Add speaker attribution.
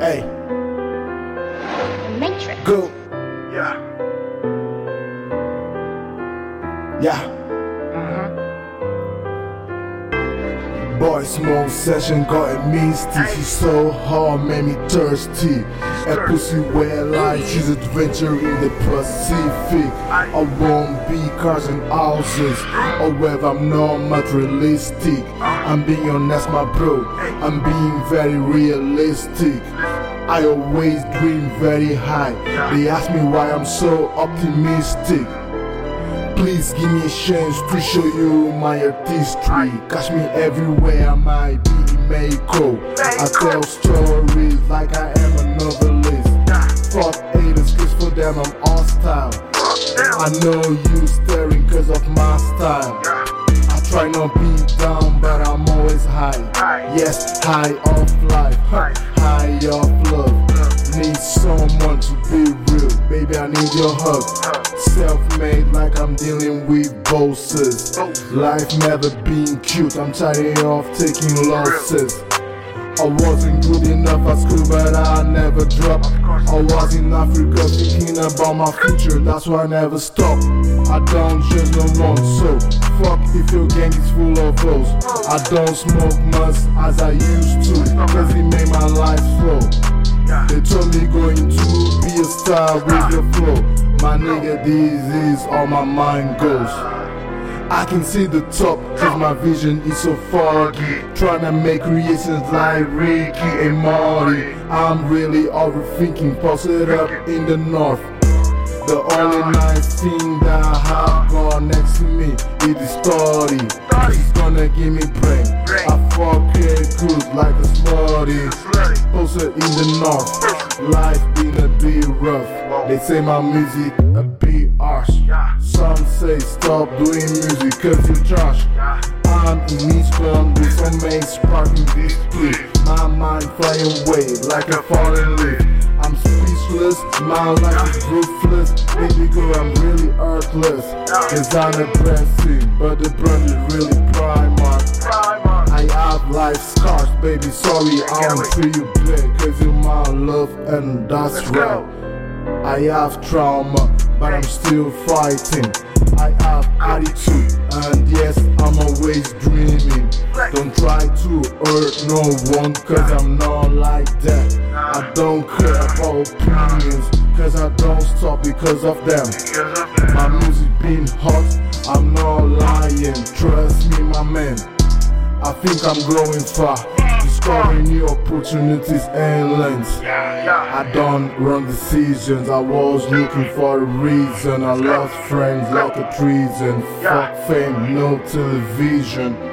Speaker 1: Hey,
Speaker 2: The Matrix.
Speaker 1: go.
Speaker 3: Yeah.
Speaker 1: Yeah. Mm-hmm. Boy, small session got a misty. She's so hard, made me thirsty. A pussy wet like she's adventure in the Pacific. I won't be cars and houses, or whether I'm not materialistic. I'm being honest, my bro. I'm being very realistic. I always dream very high. They ask me why I'm so optimistic. Please give me a chance to show you my artistry. Catch me everywhere, I might be Mexico. I tell stories like I am a novelist. Fuck haters, cause for them I'm hostile. I know you staring cause of my style. Try not be down, but I'm always high. Yes, high of life, high of love. Need someone to be real, baby. I need your hug. Self-made, like I'm dealing with bosses. Life never been cute. I'm tired of taking losses. I wasn't good enough at school, but I never dropped. I was in Africa thinking about my future, that's why I never stopped. I don't just no one, so fuck if your gang is full of hoes. I don't smoke much as I used to, cause it made my life slow. They told me going to be a star with your flow. My nigga, this is all my mind goes. I can see the top, cause my vision is so foggy. Tryna make creations like Rick and Morty. I'm really overthinking, posted up in the north. The only nice thing that I have got next to me is the story. She's gonna give me brain. I fuck it good like a slutty. Posted in the north. Life been a bit rough. They say my music a bit harsh. Some say stop doing music cause you trash. I'm in East London with some mates sparking this. My mind flying away like a falling leaf. Speechless, my life is ruthless. Baby girl, I'm really earthless. Designer dressing, but the brand is really Primark. I have life scars, baby. Sorry, I don't treat you bad, cause you're my love, and that's right. I have trauma, but I'm still fighting. I have attitude, and yes, I'm always dreaming. Don't try to hurt no one, cause I'm not like that. I don't care opinions, cause I don't stop because of them. My music been hot, I'm not lying. Trust me, my man. I think I'm growing far, discovering new opportunities and lands. I done wrong decisions, I was looking for a reason. I lost friends like a treason. Fuck fame, no television.